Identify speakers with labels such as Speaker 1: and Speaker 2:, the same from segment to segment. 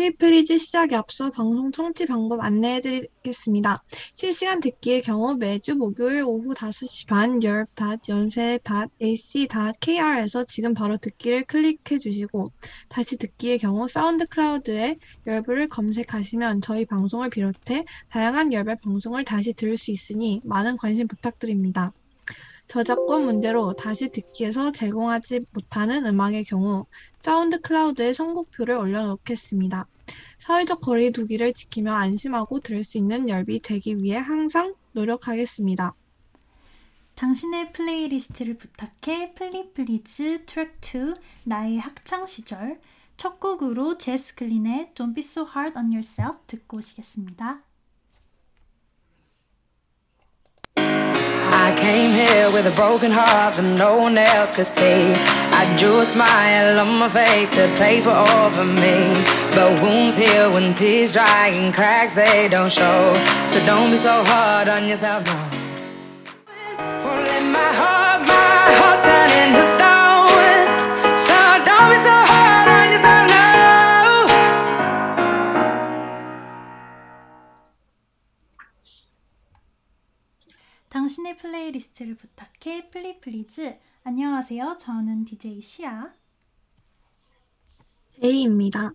Speaker 1: 플리플리즈 시작에 앞서 방송 청취 방법 안내해드리겠습니다. 실시간 듣기의 경우 매주 목요일 오후 5시 반 열b. yonsei.ac.kr에서 지금 바로 듣기를 클릭해 주시고 다시 듣기의 경우 SoundCloud에 열브를 검색하시면 저희 방송을 비롯해 다양한 열배 방송을 다시 들을 수 있으니 많은 관심 부탁드립니다. 저작권 문제로 다시 듣기에서 제공하지 못하는 음악의 경우 SoundCloud에 선곡표를 올려놓겠습니다. 사회적 거리 두기를 지키며 안심하고 들을 수 있는 열비 되기 위해 항상 노력하겠습니다.
Speaker 2: 당신의 playlist를 부탁해 플리플리즈 트랙 2 나의 학창 시절 첫 곡으로 Jess Glynne의 Don't Be So Hard on Yourself 듣고 오시겠습니다.
Speaker 3: I came here with a broken heart that no one else could see. I drew a smile on my face to paper over me. But wounds heal when tears dry and cracks they don't show. So don't be so hard on yourself. No. Won't my heart, my heart
Speaker 2: 당신의 playlist를 부탁해 플리플리즈 안녕하세요. 저는 DJ 시아.
Speaker 1: 제이입니다.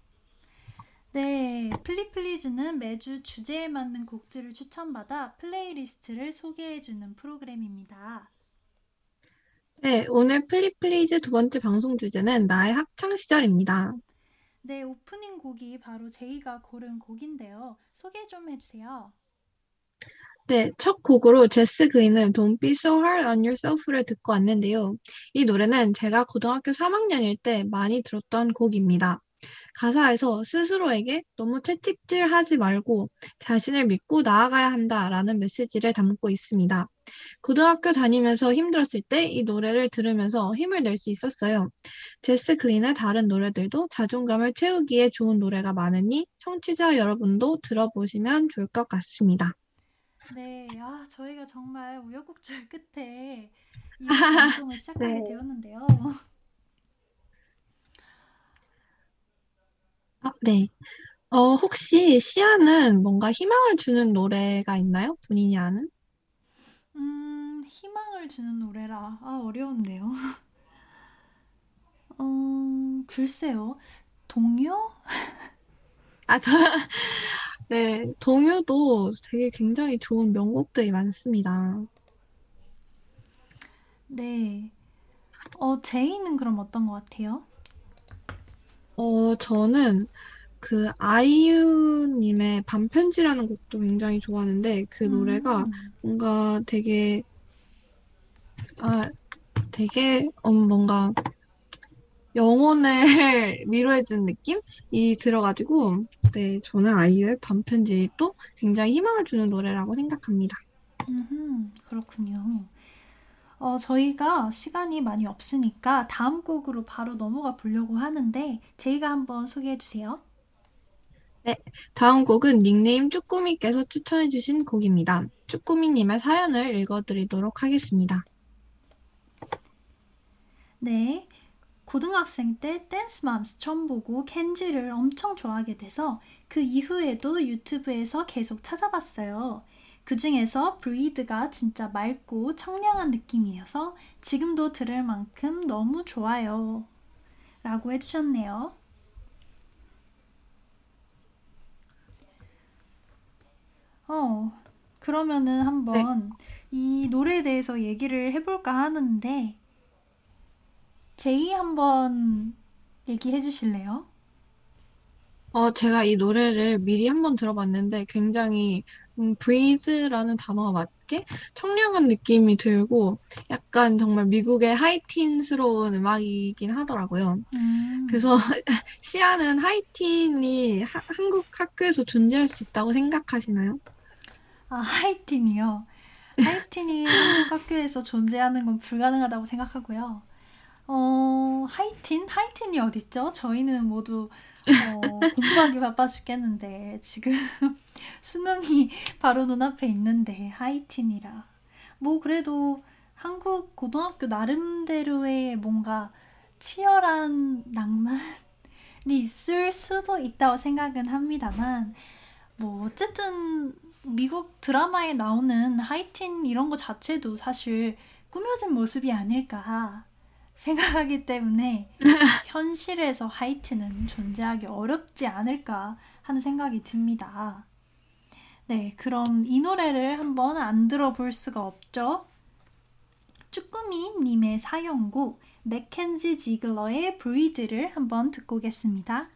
Speaker 2: 네, 플리플리즈는 매주 주제에 맞는 곡들을 추천받아 playlist를 소개해주는 프로그램입니다.
Speaker 1: 네, 오늘 플리플리즈 두 번째 방송 주제는 나의 학창 시절입니다.
Speaker 2: 네, 오프닝 곡이 바로 제이가 고른 곡인데요. 소개 좀 해주세요.
Speaker 1: 네, 첫 곡으로 제스 그린의 Don't Be So Hard on Yourself를 듣고 왔는데요. 이 노래는 제가 고등학교 3학년일 때 많이 들었던 곡입니다. 가사에서 스스로에게 너무 채찍질 하지 말고 자신을 믿고 나아가야 한다라는 메시지를 담고 있습니다. 고등학교 다니면서 힘들었을 때 이 노래를 들으면서 힘을 낼 수 있었어요. 제스 클린의 다른 노래들도 자존감을 채우기에 좋은 노래가 많으니 청취자 여러분도 들어보시면 좋을 것 같습니다.
Speaker 2: 네, 아, 저희가 정말 우여곡절 끝에 이 방송을 시작하게
Speaker 1: 네.
Speaker 2: 되었는데요.
Speaker 1: 아, 네. 어, 혹시 시아는 뭔가 희망을 주는 노래가 있나요? 본인이 아는?
Speaker 2: 음, 희망을 주는 노래라. 아, 어려운데요. 어, 글쎄요. 동요?
Speaker 1: 아, 저, 네, 동요도 되게 굉장히 좋은 명곡들이 많습니다.
Speaker 2: 네. 어, 제이는 그럼 어떤 것 같아요?
Speaker 1: 어, 저는 그 아이유님의 반편지라는 곡도 굉장히 좋아하는데 그 노래가
Speaker 2: 음,
Speaker 1: 뭔가 되게, 아, 되게, 음, 뭔가 영혼을 위로해주는 느낌이 들어가지고, 네, 저는 아이유의 반편지도 굉장히 희망을 주는 노래라고 생각합니다.
Speaker 2: 음흠, 그렇군요. 어, 저희가 시간이 많이 없으니까 다음 곡으로 바로 넘어가 보려고 하는데, 제이가 한번 소개해 주세요.
Speaker 1: 다음 곡은 닉네임 쭈꾸미께서 추천해 주신 곡입니다. 쭈꾸미님의 사연을 읽어드리도록 하겠습니다.
Speaker 2: 네. 고등학생 때 댄스맘스 처음 보고 켄지를 엄청 좋아하게 돼서 그 이후에도 유튜브에서 계속 찾아봤어요. 그 중에서 브리드가 진짜 맑고 청량한 느낌이어서 지금도 들을 만큼 너무 좋아요. 라고 해주셨네요. 어, 그러면은 한번 이 노래에 대해서 얘기를 해볼까 하는데, 제이 한번 얘기해 주실래요?
Speaker 1: 어, 제가 이 노래를 미리 한번 들어봤는데 굉장히 음, breathe라는 단어가 맞게 청량한 느낌이 들고 약간 정말 미국의 하이틴스러운 음악이긴 하더라고요.
Speaker 2: 음,
Speaker 1: 그래서 시아는 하이틴이 하- 한국 학교에서 존재할 수 있다고 생각하시나요?
Speaker 2: 아, 하이틴이요. 하이틴이 한국 학교에서 존재하는 건 불가능하다고 생각하고요. 어, 하이틴? 하이틴이 어딨죠? 저희는 모두 어, 공부하기 바빠 죽겠는데 지금 수능이 바로 눈앞에 있는데 하이틴이라. 뭐 그래도 한국 고등학교 나름대로의 뭔가 치열한 낭만? 있을 수도 있다고 생각은 합니다만 뭐 어쨌든 미국 드라마에 나오는 하이틴 이런 거 자체도 사실 꾸며진 모습이 아닐까 생각하기 때문에 현실에서 하이틴은 존재하기 어렵지 않을까 하는 생각이 듭니다. 네, 그럼 이 노래를 한번 안 들어볼 수가 없죠. 쭈꾸미님의 사연곡 맥켄지 지글러의 브리드를 한번 듣고 오겠습니다.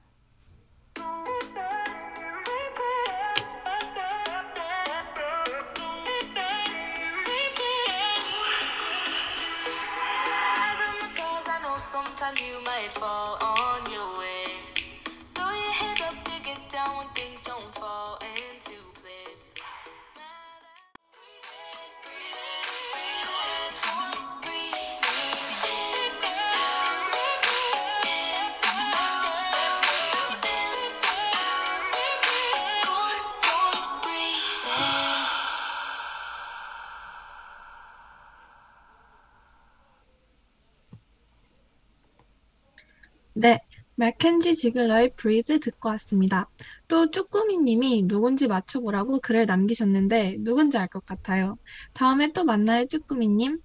Speaker 1: 맥켄지 지글러의 브리드 듣고 왔습니다. 또 쭈꾸미님이 누군지 맞춰보라고 글을 남기셨는데 누군지 알 것 같아요. 다음에 또 만나요, 쭈꾸미님.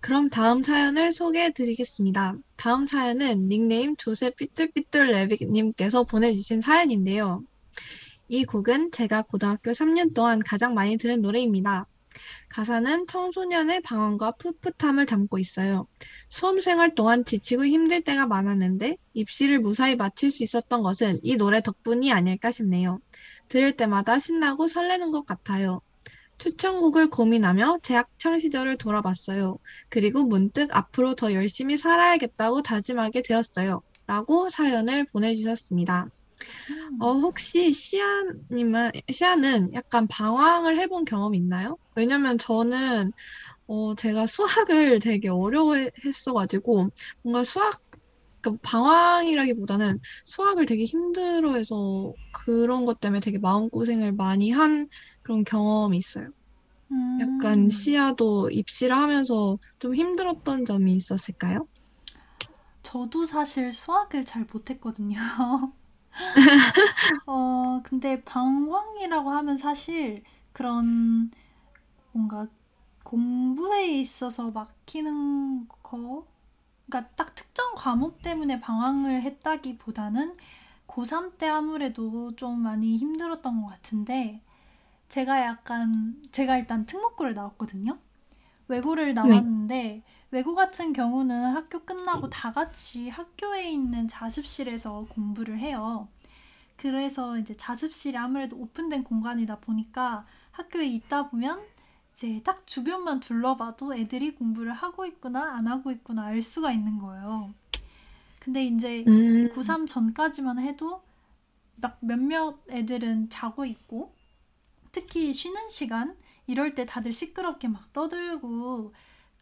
Speaker 1: 그럼 다음 사연을 소개해 드리겠습니다. 다음 사연은 닉네임 조셉 삐뚤삐뚤 레빅님께서 보내주신 사연인데요. 이 곡은 제가 고등학교 3년 동안 가장 많이 들은 노래입니다. 가사는 청소년의 방황과 풋풋함을 담고 있어요. 수험 생활 동안 지치고 힘들 때가 많았는데 입시를 무사히 마칠 수 있었던 것은 이 노래 덕분이 아닐까 싶네요. 들을 때마다 신나고 설레는 것 같아요. 추천곡을 고민하며 제 학창 시절을 돌아봤어요. 그리고 문득 앞으로 더 열심히 살아야겠다고 다짐하게 되었어요. 라고 사연을 보내주셨습니다. 어, 혹시 시아님은, 시아는 약간 방황을 해본 경험 있나요? 왜냐면 저는, 어, 제가 수학을 되게 어려워했어가지고, 뭔가 수학, 그 방황이라기보다는 수학을 되게 힘들어해서 그런 것 때문에 되게 마음고생을 많이 한 그런 경험이 있어요. 약간
Speaker 2: 음,
Speaker 1: 시아도 입시를 하면서 좀 힘들었던 점이 있었을까요?
Speaker 2: 저도 사실 수학을 잘 못했거든요. 어, 근데 방황이라고 하면 사실 그런 뭔가 공부에 있어서 막히는 거, 그러니까 딱 특정 과목 때문에 방황을 했다기보다는 고3 때 아무래도 좀 많이 힘들었던 것 같은데, 제가 약간, 제가 일단 특목고를 나왔거든요. 외고를
Speaker 1: 네.
Speaker 2: 나왔는데, 외고 같은 경우는 학교 끝나고 다 같이 학교에 있는 자습실에서 공부를 해요. 그래서 이제 자습실이 아무래도 오픈된 공간이다 보니까 학교에 있다 보면 이제 딱 주변만 둘러봐도 애들이 공부를 하고 있구나, 안 하고 있구나 알 수가 있는 거예요. 근데 이제
Speaker 1: 음,
Speaker 2: 고3 전까지만 해도 막 몇몇 애들은 자고 있고, 특히 쉬는 시간, 이럴 때 다들 시끄럽게 막 떠들고,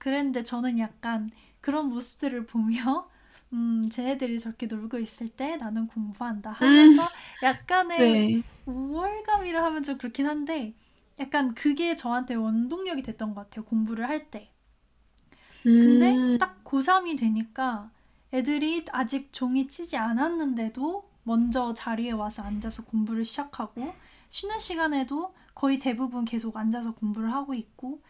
Speaker 2: 그랬는데 저는 약간 그런 모습들을 보며, 음, 쟤네들이 저렇게 놀고 있을 때 나는 공부한다
Speaker 1: 음,
Speaker 2: 하면서 약간의
Speaker 1: 네.
Speaker 2: 우월감이라 하면 좀 그렇긴 한데, 약간 그게 저한테 원동력이 됐던 것 같아요, 공부를 할 때. 근데
Speaker 1: 음,
Speaker 2: 딱 고3이 되니까 애들이 아직 종이 치지 않았는데도 먼저 자리에 와서 앉아서 공부를 시작하고 쉬는 시간에도 거의 대부분 계속 앉아서 공부를 하고 있고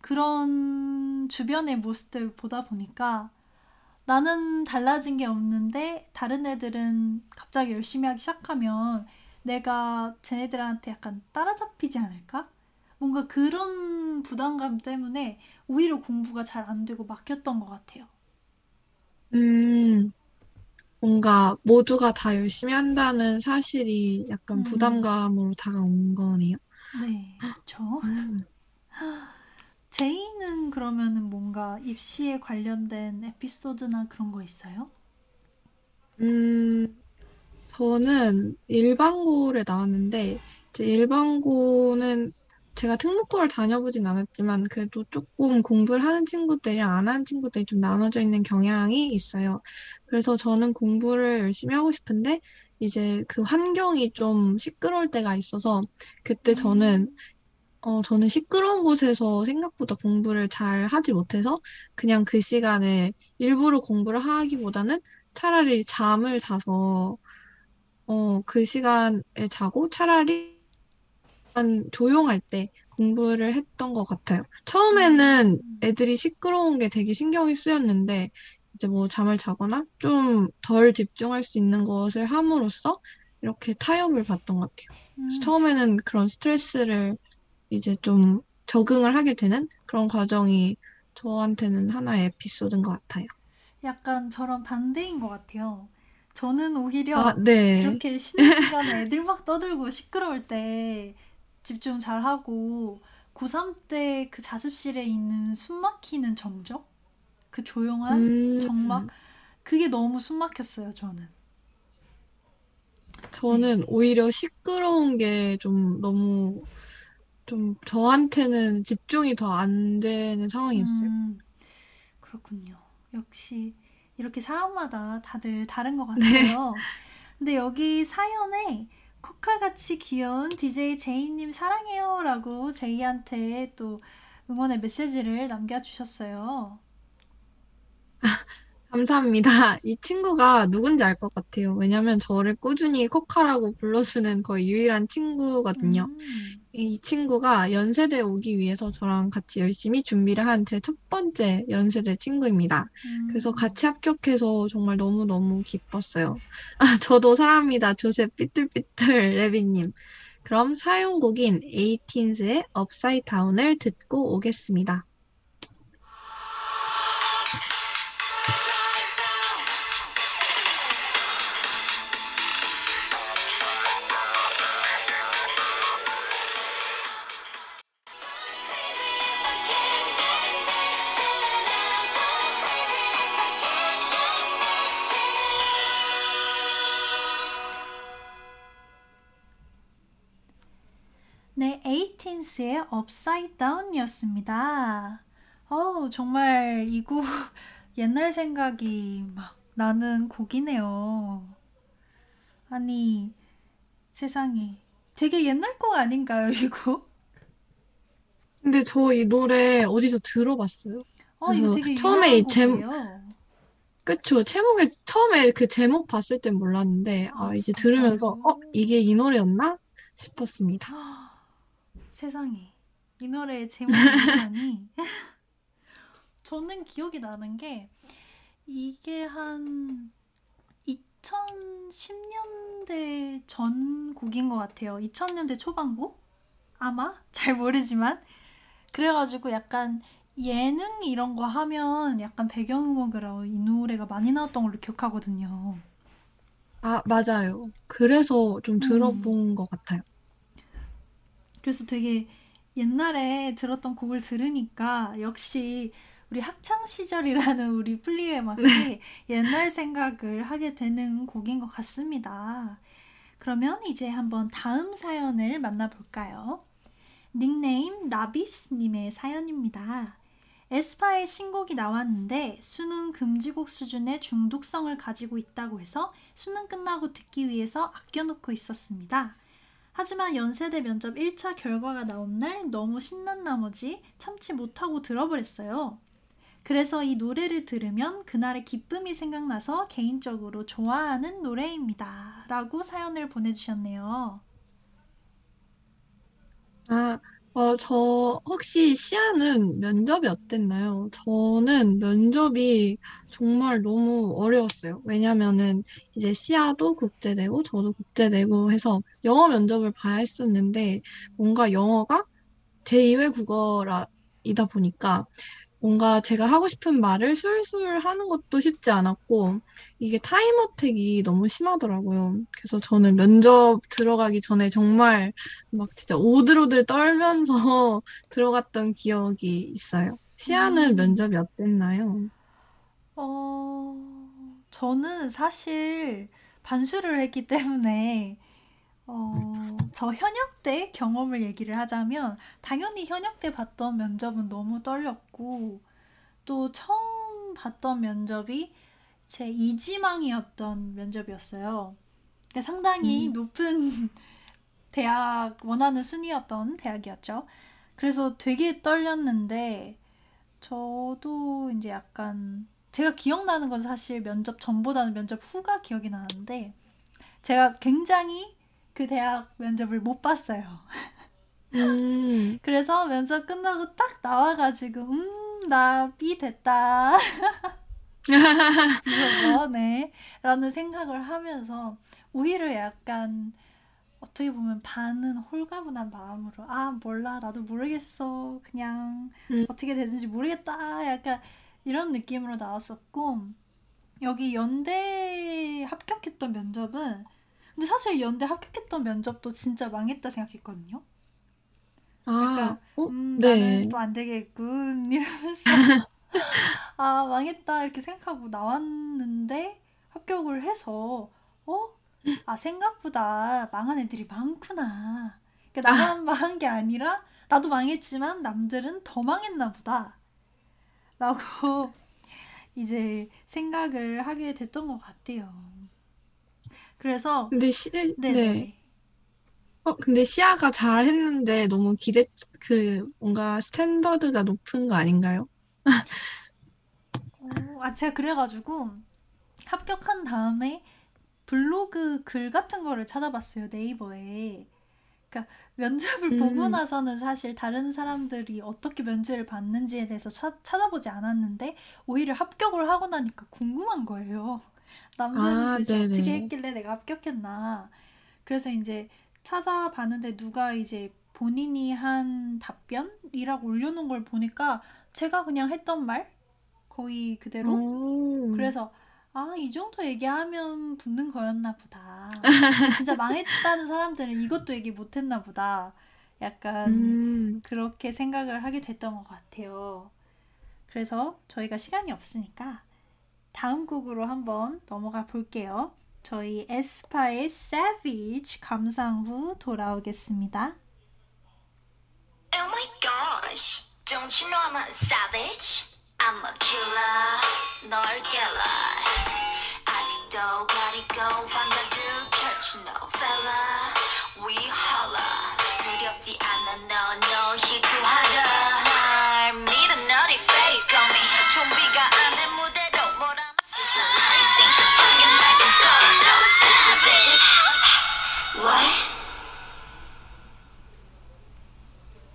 Speaker 2: 그런 주변의 모습들을 보다 보니까 나는 달라진 게 없는데 다른 애들은 갑자기 열심히 하기 시작하면 내가 쟤네들한테 약간 따라잡히지 않을까? 뭔가 그런 부담감 때문에 오히려 공부가 잘 안 되고 막혔던 것 같아요.
Speaker 1: 음. 뭔가 모두가 다 열심히 한다는 사실이 약간
Speaker 2: 음,
Speaker 1: 부담감으로 다가온 거네요.
Speaker 2: 네, 그쵸.
Speaker 1: 음,
Speaker 2: 제이는 그러면은 뭔가 입시에 관련된 에피소드나 그런 거 있어요?
Speaker 1: 음, 저는 일반고를 나왔는데, 이제 일반고는 제가 특목고를 다녀보진 않았지만, 그래도 조금 공부를 하는 친구들이랑 안 하는 친구들이 좀 나눠져 있는 경향이 있어요. 그래서 저는 공부를 열심히 하고 싶은데, 이제 그 환경이 좀 시끄러울 때가 있어서, 그때 저는
Speaker 2: 음,
Speaker 1: 어, 저는 시끄러운 곳에서 생각보다 공부를 잘 하지 못해서 그냥 그 시간에 일부러 공부를 하기보다는 차라리 잠을 자서 어, 그 시간에 자고 차라리 한 조용할 때 공부를 했던 것 같아요. 처음에는
Speaker 2: 음.
Speaker 1: 애들이 시끄러운 게 되게 신경이 쓰였는데, 이제 뭐 잠을 자거나 좀 덜 집중할 수 있는 것을 함으로써 이렇게 타협을 봤던 것 같아요.
Speaker 2: 음,
Speaker 1: 처음에는 그런 스트레스를 이제 좀 적응을 하게 되는 그런 과정이 저한테는 하나의 에피소드인 것 같아요.
Speaker 2: 약간 저랑 반대인 것 같아요. 저는 오히려
Speaker 1: 아, 네.
Speaker 2: 그렇게 쉬는 시간에 애들 막 떠들고 시끄러울 때 집중 잘 하고 고3 때 그 자습실에 있는 숨 막히는 정적? 그 조용한
Speaker 1: 음,
Speaker 2: 정막? 그게 너무 숨 막혔어요, 저는. 네.
Speaker 1: 저는 오히려 시끄러운 게 좀 너무 좀 저한테는 집중이 더 안 되는 상황이었어요.
Speaker 2: 음, 그렇군요. 역시 이렇게 사람마다 다들 다른 것
Speaker 1: 네.
Speaker 2: 같아요. 근데 여기 사연에 코카같이 귀여운 DJ 제이님 사랑해요 라고 제이한테 또 응원의 메시지를 남겨주셨어요.
Speaker 1: 감사합니다. 이 친구가 누군지 알 것 같아요. 왜냐면 저를 꾸준히 코카라고 불러주는 거의 유일한 친구거든요.
Speaker 2: 음,
Speaker 1: 이 친구가 연세대 오기 위해서 저랑 같이 열심히 준비를 한 제 첫 번째 연세대 친구입니다. 그래서
Speaker 2: 음.
Speaker 1: 같이 합격해서 정말 너무너무 기뻤어요. 아, 저도 사랑합니다. 조셉 삐뚤삐뚤 레비님. 그럼 사연곡인 A-Teens의 Upside Down을 듣고 오겠습니다.
Speaker 2: Teens의 Upside Down이었습니다. 어우, 정말 이 곡 옛날 생각이 막 나는 곡이네요. 아니, 세상에. 되게 옛날 곡 아닌가요, 이 곡?
Speaker 1: 근데 저 이 노래 어디서 들어봤어요.
Speaker 2: 어, 이거 되게
Speaker 1: 처음에 이 제목. 그쵸. 제목에, 처음에 그 제목 봤을 땐 몰랐는데,
Speaker 2: 아,
Speaker 1: 아, 이제 들으면서,
Speaker 2: 진짜요?
Speaker 1: 어, 이게 이 노래였나? 싶었습니다.
Speaker 2: 세상에. 이 노래의 제목이 이라니. 저는 기억이 나는 게 이게 한 2010년대 전 곡인 것 같아요. 2000년대 초반곡? 아마? 잘 모르지만. 그래가지고 약간 예능 이런 거 하면 약간 배경음악으로 이 노래가 많이 나왔던 걸로 기억하거든요.
Speaker 1: 아, 맞아요. 그래서 좀
Speaker 2: 음.
Speaker 1: 들어본 것 같아요.
Speaker 2: 그래서 되게 옛날에 들었던 곡을 들으니까 역시 우리 학창 시절이라는 우리 플리에 맞게 옛날 생각을 하게 되는 곡인 것 같습니다. 그러면 이제 한번 다음 사연을 만나볼까요? 닉네임 나비스님의 사연입니다. 에스파의 신곡이 나왔는데 수능 금지곡 수준의 중독성을 가지고 있다고 해서 수능 끝나고 듣기 위해서 아껴놓고 있었습니다. 하지만 연세대 면접 1차 결과가 나온 날 너무 신난 나머지 참지 못하고 들어버렸어요. 그래서 이 노래를 들으면 그날의 기쁨이 생각나서 개인적으로 좋아하는 노래입니다. 라고 사연을 보내주셨네요.
Speaker 1: 아, 어, 저, 혹시 시아는 면접이 어땠나요? 저는 면접이 정말 너무 어려웠어요. 왜냐면은 이제 시아도 국제대고 저도 국제대고 해서 영어 면접을 봐야 했었는데 뭔가 영어가 제2외 국어이다 보니까 뭔가 제가 하고 싶은 말을 술술 하는 것도 쉽지 않았고, 이게 타임 어택이 너무 심하더라고요. 그래서 저는 면접 들어가기 전에 정말 막 진짜 오들오들 떨면서 들어갔던 기억이 있어요. 시아는
Speaker 2: 음.
Speaker 1: 면접이 어땠나요?
Speaker 2: 어, 저는 사실 반수를 했기 때문에 어, 저 현역 때 경험을 얘기를 하자면 당연히 현역 때 봤던 면접은 너무 떨렸고 또 처음 봤던 면접이 제 이지망이었던 면접이었어요. 그러니까 상당히
Speaker 1: 음.
Speaker 2: 높은 대학 원하는 순위였던 대학이었죠. 그래서 되게 떨렸는데 저도 이제 약간 제가 기억나는 건 사실 면접 전보다는 면접 후가 기억이 나는데 제가 굉장히 그 대학 면접을 못 봤어요.
Speaker 1: 음.
Speaker 2: 그래서 면접 끝나고 딱 나와가지고 음, 나 B 됐다. 그래서 네. 라는 생각을 하면서 오히려 약간 어떻게 보면 반은 홀가분한 마음으로 아 몰라 나도 모르겠어 그냥
Speaker 1: 음.
Speaker 2: 어떻게 되는지 모르겠다 약간 이런 느낌으로 나왔었고 여기 연대 합격했던 면접은 근데 사실 연대 합격했던 면접도 진짜 망했다 생각했거든요.
Speaker 1: 아,
Speaker 2: 약간
Speaker 1: 어?
Speaker 2: 음,
Speaker 1: 네.
Speaker 2: 나는 또 안 되겠군 이러면서 아 망했다 이렇게 생각하고 나왔는데 합격을 해서 어? 아 생각보다 망한 애들이 많구나. 그러니까 나만 망한 게 아니라 나도 망했지만 남들은 더 망했나 보다. 라고 이제 생각을 하게 됐던 것 같아요. 그래서
Speaker 1: 근데 시,
Speaker 2: 네네.
Speaker 1: 네. 어, 근데 시아가 잘 했는데 너무 기대, 그, 뭔가 스탠더드가 높은 거 아닌가요?
Speaker 2: 어, 아, 제가 그래가지고 합격한 다음에 블로그 글 같은 거를 찾아봤어요, 네이버에. 그러니까 면접을 보고
Speaker 1: 음.
Speaker 2: 나서는 사실 다른 사람들이 어떻게 면접을 봤는지에 대해서 차, 찾아보지 않았는데 오히려 합격을 하고 나니까 궁금한 거예요. 남들은
Speaker 1: 아,
Speaker 2: 도대체 어떻게
Speaker 1: 네네.
Speaker 2: 했길래 내가 합격했나. 그래서 이제 찾아봤는데 누가 이제 본인이 한 답변이라고 올려놓은 걸 보니까 제가 그냥 했던 말 거의 그대로
Speaker 1: 오.
Speaker 2: 그래서 아, 이 정도 얘기하면 붙는 거였나 보다. 진짜 망했다는 사람들은 이것도 얘기 못 했나 보다. 약간
Speaker 1: 음,
Speaker 2: 그렇게 생각을 하게 됐던 것 같아요. 그래서 저희가 시간이 없으니까 다음 곡으로 한번 넘어가 볼게요. 저희 에스파의 Savage 감상 후 돌아오겠습니다.
Speaker 3: Oh my gosh, don't you know I'm a savage? I'm a killer, 널 깨라. 아직도 가리고 반짝을 catch no fella. We holla, 두렵지 않아 no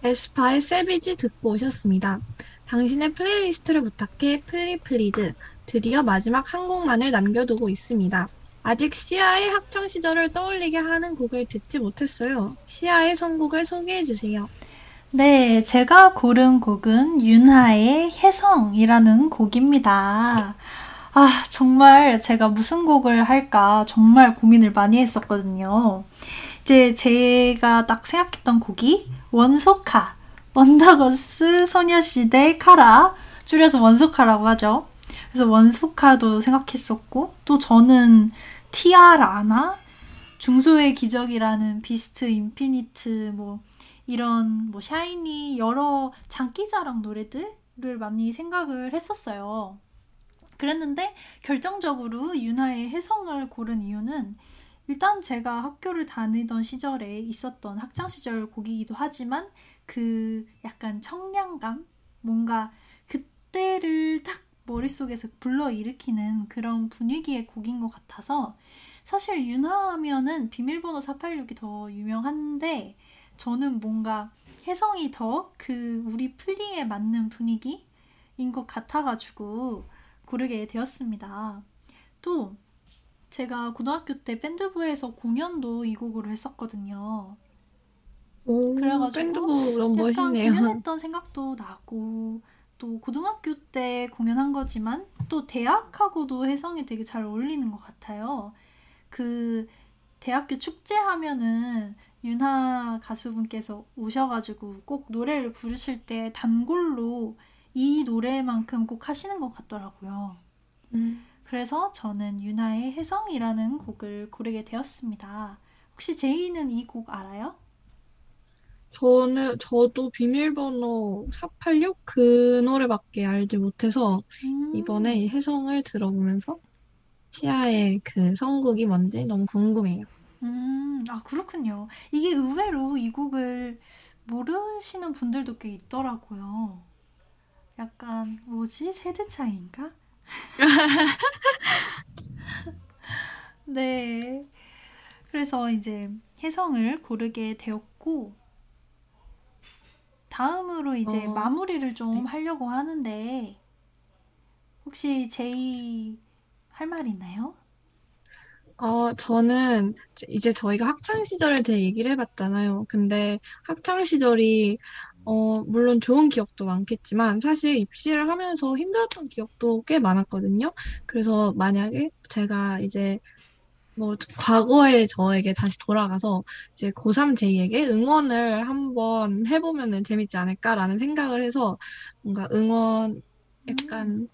Speaker 1: aespa의 Savage 듣고 오셨습니다. 당신의 playlist를 부탁해 플리플리즈 드디어 마지막 한 곡만을 남겨두고 있습니다. 아직 시아의 학창 시절을 떠올리게 하는 곡을 듣지 못했어요. 시아의 선곡을 소개해 주세요.
Speaker 2: 네, 제가 고른 곡은 윤하의 혜성이라는 곡입니다. 아, 정말 제가 무슨 곡을 할까 정말 고민을 많이 했었거든요. 이제 제가 딱 생각했던 곡이 원소카, 원더걸스 소녀시대 카라, 줄여서 원소카라고 하죠. 그래서 원소카도 생각했었고, 또 저는 티아라나, 중소의 기적이라는 비스트 인피니트 뭐 이런 뭐 샤이니 여러 장기자랑 노래들을 많이 생각을 했었어요. 그랬는데 결정적으로 윤하의 혜성을 고른 이유는 일단 제가 학교를 다니던 시절에 있었던 학창 시절 곡이기도 하지만 그 약간 청량감 뭔가 그때를 딱 머릿속에서 불러일으키는 그런 분위기의 곡인 것 같아서 사실 윤하하면은 비밀번호 486이 더 유명한데 저는 뭔가 혜성이 더 그 우리 플리에 맞는 분위기인 것 같아가지고 고르게 되었습니다. 또 제가 고등학교 때 밴드부에서 공연도 이 곡으로 했었거든요.
Speaker 1: 오,
Speaker 2: 그래가지고
Speaker 1: 밴드부 너무 멋있네요.
Speaker 2: 공연했던 생각도 나고 또 고등학교 때 공연한 거지만 또 대학하고도 혜성이 되게 잘 어울리는 것 같아요. 그 대학교 축제 하면은 윤하 가수분께서 오셔가지고 꼭 노래를 부르실 때 단골로 이 노래만큼 꼭 하시는 것 같더라고요.
Speaker 1: 음.
Speaker 2: 그래서 저는 윤하의 혜성이라는 곡을 고르게 되었습니다. 혹시 제이는 이 곡 알아요?
Speaker 1: 저는, 저도 비밀번호 486 그 노래밖에 알지 못해서
Speaker 2: 음.
Speaker 1: 이번에 이 혜성을 들어보면서 시아의 그 선곡이 뭔지 너무 궁금해요.
Speaker 2: 음, 아, 그렇군요. 이게 의외로 이 곡을 모르시는 분들도 꽤 있더라고요. 약간, 뭐지? 세대 차이인가? 네. 그래서 이제 혜성을 고르게 되었고 다음으로 이제
Speaker 1: 어,
Speaker 2: 마무리를 좀
Speaker 1: 네.
Speaker 2: 하려고 하는데 혹시 제이 할 말 있나요?
Speaker 1: 어, 저는 이제 저희가 학창 시절에 대해 얘기를 해봤잖아요. 근데 학창 시절이 어, 물론 좋은 기억도 많겠지만 사실 입시를 하면서 힘들었던 기억도 꽤 많았거든요. 그래서 만약에 제가 이제 뭐 과거의 저에게 다시 돌아가서 이제 고3 제이에게 응원을 한번 해보면은 재밌지 않을까라는 생각을 해서 뭔가 응원 약간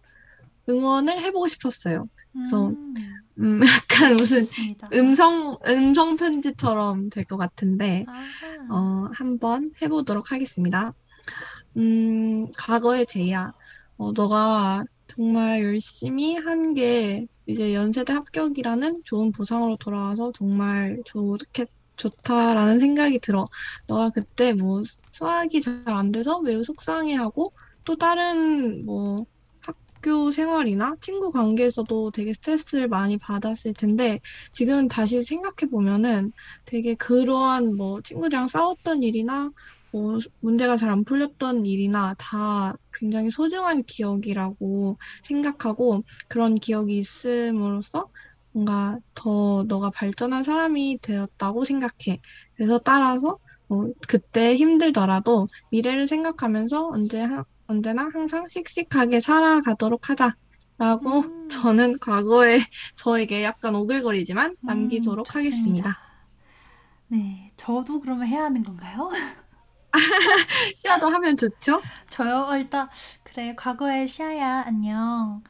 Speaker 1: 응원을 해보고 싶었어요. 그래서
Speaker 2: 음,
Speaker 1: 음, 약간 무슨
Speaker 2: 좋습니다.
Speaker 1: 음성, 음성 편지처럼 될 것 같은데,
Speaker 2: 아하.
Speaker 1: 어, 한번 해보도록 하겠습니다. 음, 과거의 제이야. 어, 너가 정말 열심히 한 게 이제 연세대 합격이라는 좋은 보상으로 돌아와서 정말 좋게, 좋다라는 생각이 들어. 너가 그때 뭐 수학이 잘 안 돼서 매우 속상해하고 또 다른 뭐 학교 생활이나 친구 관계에서도 되게 스트레스를 많이 받았을 텐데 지금 다시 생각해 보면은 되게 그러한 뭐 친구들이랑 싸웠던 일이나 뭐 문제가 잘 안 풀렸던 일이나 다 굉장히 소중한 기억이라고 생각하고 그런 기억이 있음으로써 뭔가 더 너가 발전한 사람이 되었다고 생각해. 그래서 따라서 뭐 그때 힘들더라도 미래를 생각하면서 언제 하- 언제나 항상 씩씩하게 살아가도록 하자라고
Speaker 2: 음.
Speaker 1: 저는 과거에 저에게 약간 오글거리지만 남기도록
Speaker 2: 음,
Speaker 1: 하겠습니다.
Speaker 2: 네, 저도 그러면 해야 하는 건가요?
Speaker 1: 시야도 하면 좋죠?
Speaker 2: 저요? 어, 일단 그래 과거의 시아야 안녕.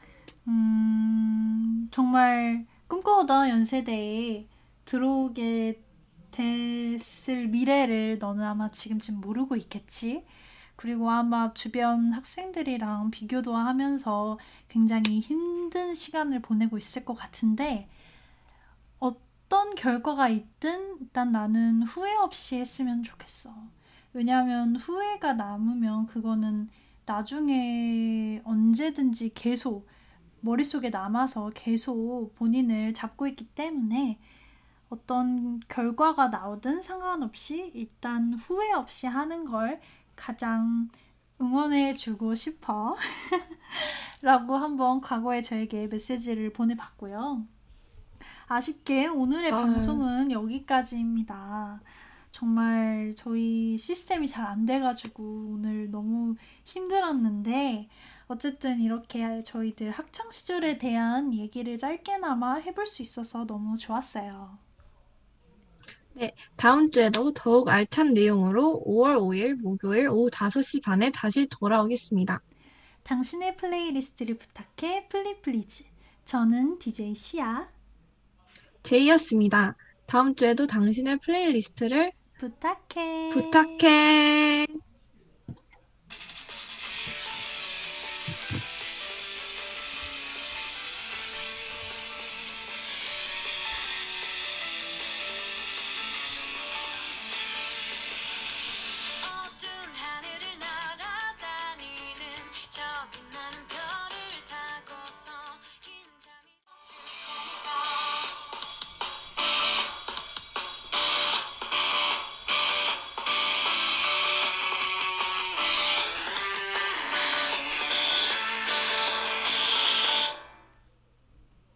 Speaker 2: 음, 정말 꿈꿔오던 연세대에 들어오게 됐을 미래를 너는 아마 지금쯤 모르고 있겠지. 그리고 아마 주변 학생들이랑 비교도 하면서 굉장히 힘든 시간을 보내고 있을 것 같은데 어떤 결과가 있든 일단 나는 후회 없이 했으면 좋겠어. 왜냐하면 후회가 남으면 그거는 나중에 언제든지 계속 머릿속에 남아서 계속 본인을 잡고 있기 때문에 어떤 결과가 나오든 상관없이 일단 후회 없이 하는 걸 가장 응원해 주고 싶어. 라고 한번 과거에 저에게 메시지를 보내봤고요. 아쉽게 오늘의
Speaker 1: 아유.
Speaker 2: 방송은 여기까지입니다. 정말 저희 시스템이 잘 안 돼가지고 오늘 너무 힘들었는데 어쨌든 이렇게 저희들 학창 시절에 대한 얘기를 짧게나마 해볼 수 있어서 너무 좋았어요.
Speaker 1: 다음 주에도 더욱 알찬 내용으로 5월 5일 목요일 오후 5시 반에 다시 돌아오겠습니다.
Speaker 2: 당신의 playlist를 부탁해 플리플리즈. 저는 DJ 시아.
Speaker 1: 제이였습니다. 다음 주에도 당신의 playlist를
Speaker 2: 부탁해.
Speaker 1: 부탁해.